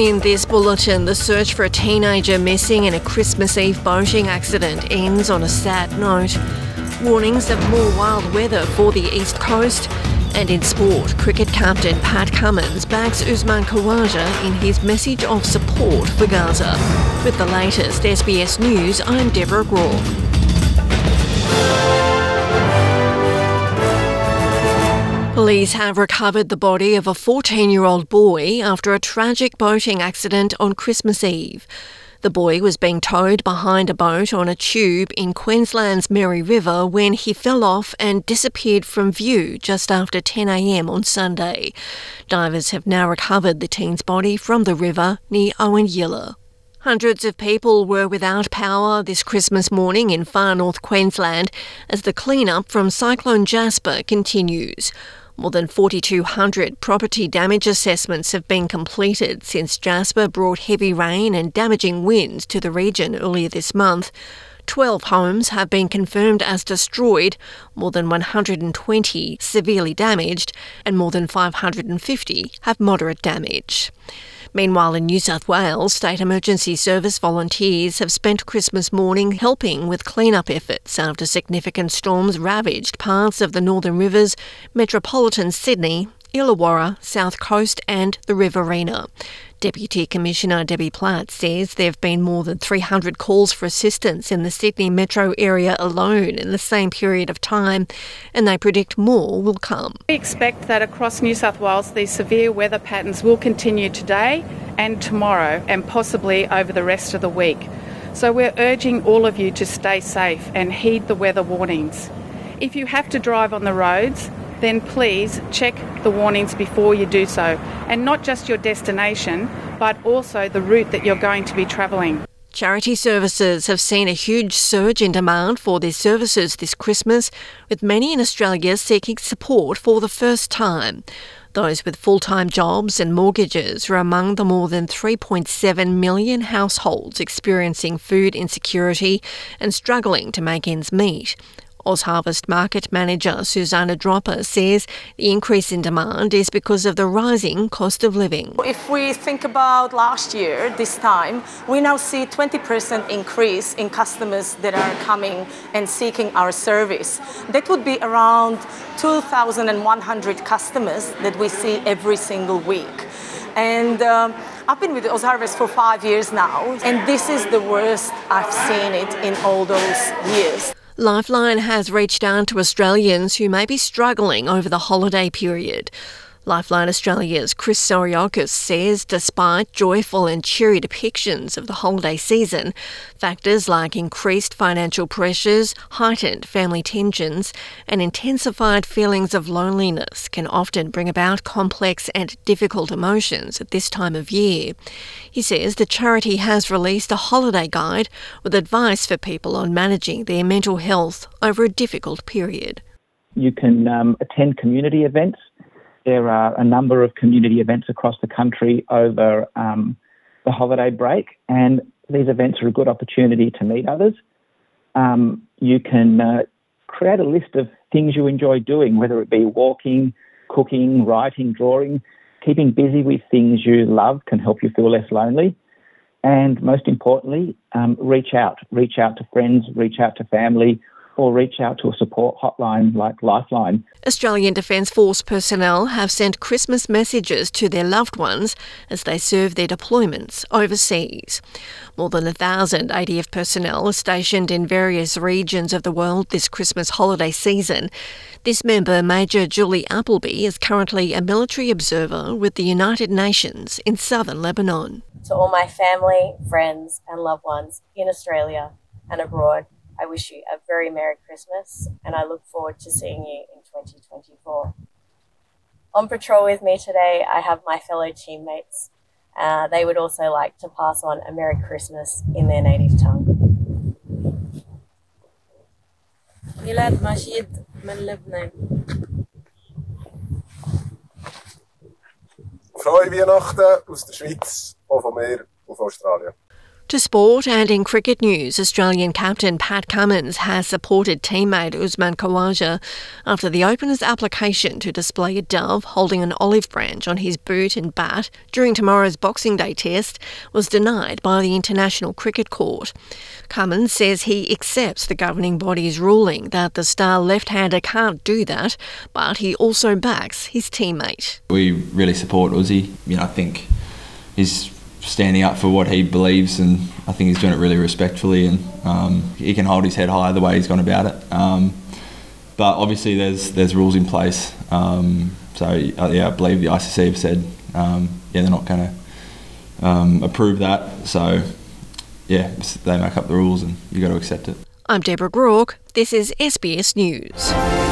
In this bulletin, the search for a teenager missing in a Christmas Eve boating accident ends on a sad note. Warnings of more wild weather for the East Coast. And in sport, cricket captain Pat Cummins backs Usman Khawaja in his message of support for Gaza. With the latest SBS News, I'm Deborah Groarke. Police have recovered the body of a 14 year old boy after a tragic boating accident on Christmas Eve. The boy was being towed behind a boat on a tube in Queensland's Mary River when he fell off and disappeared from view just after 10am on Sunday. Divers have now recovered the teen's body from the river near Owanyilla. Hundreds of people were without power this Christmas morning in far north Queensland as the clean-up from Cyclone Jasper continues. More than 4,200 property damage assessments have been completed since Jasper brought heavy rain and damaging winds to the region earlier this month. 12 homes have been confirmed as destroyed, more than 120 severely damaged, and more than 550 have moderate damage. Meanwhile, in New South Wales, State Emergency Service volunteers have spent Christmas morning helping with cleanup efforts after significant storms ravaged parts of the Northern Rivers, metropolitan Sydney, Illawarra, South Coast, and the Riverina. Deputy Commissioner Debbie Platt says there have been more than 300 calls for assistance in the Sydney metro area alone in the same period of time, and they predict more will come. We expect that across New South Wales these severe weather patterns will continue today and tomorrow, and possibly over the rest of the week. So we're urging all of you to stay safe and heed the weather warnings. If you have to drive on the roads, then please check the warnings before you do so, and not just your destination, but also the route that you're going to be travelling. Charity services have seen a huge surge in demand for their services this Christmas, with many in Australia seeking support for the first time. Those with full time jobs and mortgages are among the more than 3.7 million households experiencing food insecurity and struggling to make ends meet. OzHarvest market manager Susanna Dropper says the increase in demand is because of the rising cost of living. If we think about last year, this time, we now see 20% increase in customers that are coming and seeking our service. That would be around 2,100 customers that we see every single week. And um, I've been with OzHarvest for five years now, and this is the worst I've seen it in all those years. Lifeline has reached out to Australians who may be struggling over the holiday period. Lifeline Australia's Chris Soriakis says despite joyful and cheery depictions of the holiday season, factors like increased financial pressures, heightened family tensions, and intensified feelings of loneliness can often bring about complex and difficult emotions at this time of year. He says the charity has released a holiday guide with advice for people on managing their mental health over a difficult period. You can um, attend community events there are a number of community events across the country over um, the holiday break, and these events are a good opportunity to meet others. Um, you can uh, create a list of things you enjoy doing, whether it be walking, cooking, writing, drawing. Keeping busy with things you love can help you feel less lonely. And most importantly, um, reach out. Reach out to friends, reach out to family, or reach out to a support hotline like Lifeline. Australian Defence Force personnel have sent Christmas messages to their loved ones as they serve their deployments overseas. More than a thousand ADF personnel are stationed in various regions of the world this Christmas holiday season. This member, Major Julie Appleby, is currently a military observer with the United Nations in southern Lebanon. To all my family, friends, and loved ones in Australia and abroad, I wish you a very Merry Christmas and I look forward to seeing you in 2024. On patrol with me today, I have my fellow teammates. Uh, they would also like to pass on a Merry Christmas in their native tongue. ميلاد ماشيد من لبنان Frohe Weihnachten aus der Schweiz und von mir auf Australien. To sport and in cricket news, Australian captain Pat Cummins has supported teammate Usman Khawaja after the opener's application to display a dove holding an olive branch on his boot and bat during tomorrow's Boxing Day test was denied by the International Cricket Court. Cummins says he accepts the governing body's ruling that the star left-hander can't do that, but he also backs his teammate. We really support Uzi. You know, I think he's standing up for what he believes, and I think he's doing it really respectfully, and um, he can hold his head high the way he's gone about it. Um, but obviously, there's there's rules in place. Um, so uh, yeah, I believe the ICC have said um, yeah they're not going to um, approve that. So yeah, they make up the rules, and you have got to accept it. I'm Deborah Groarke. This is SBS News.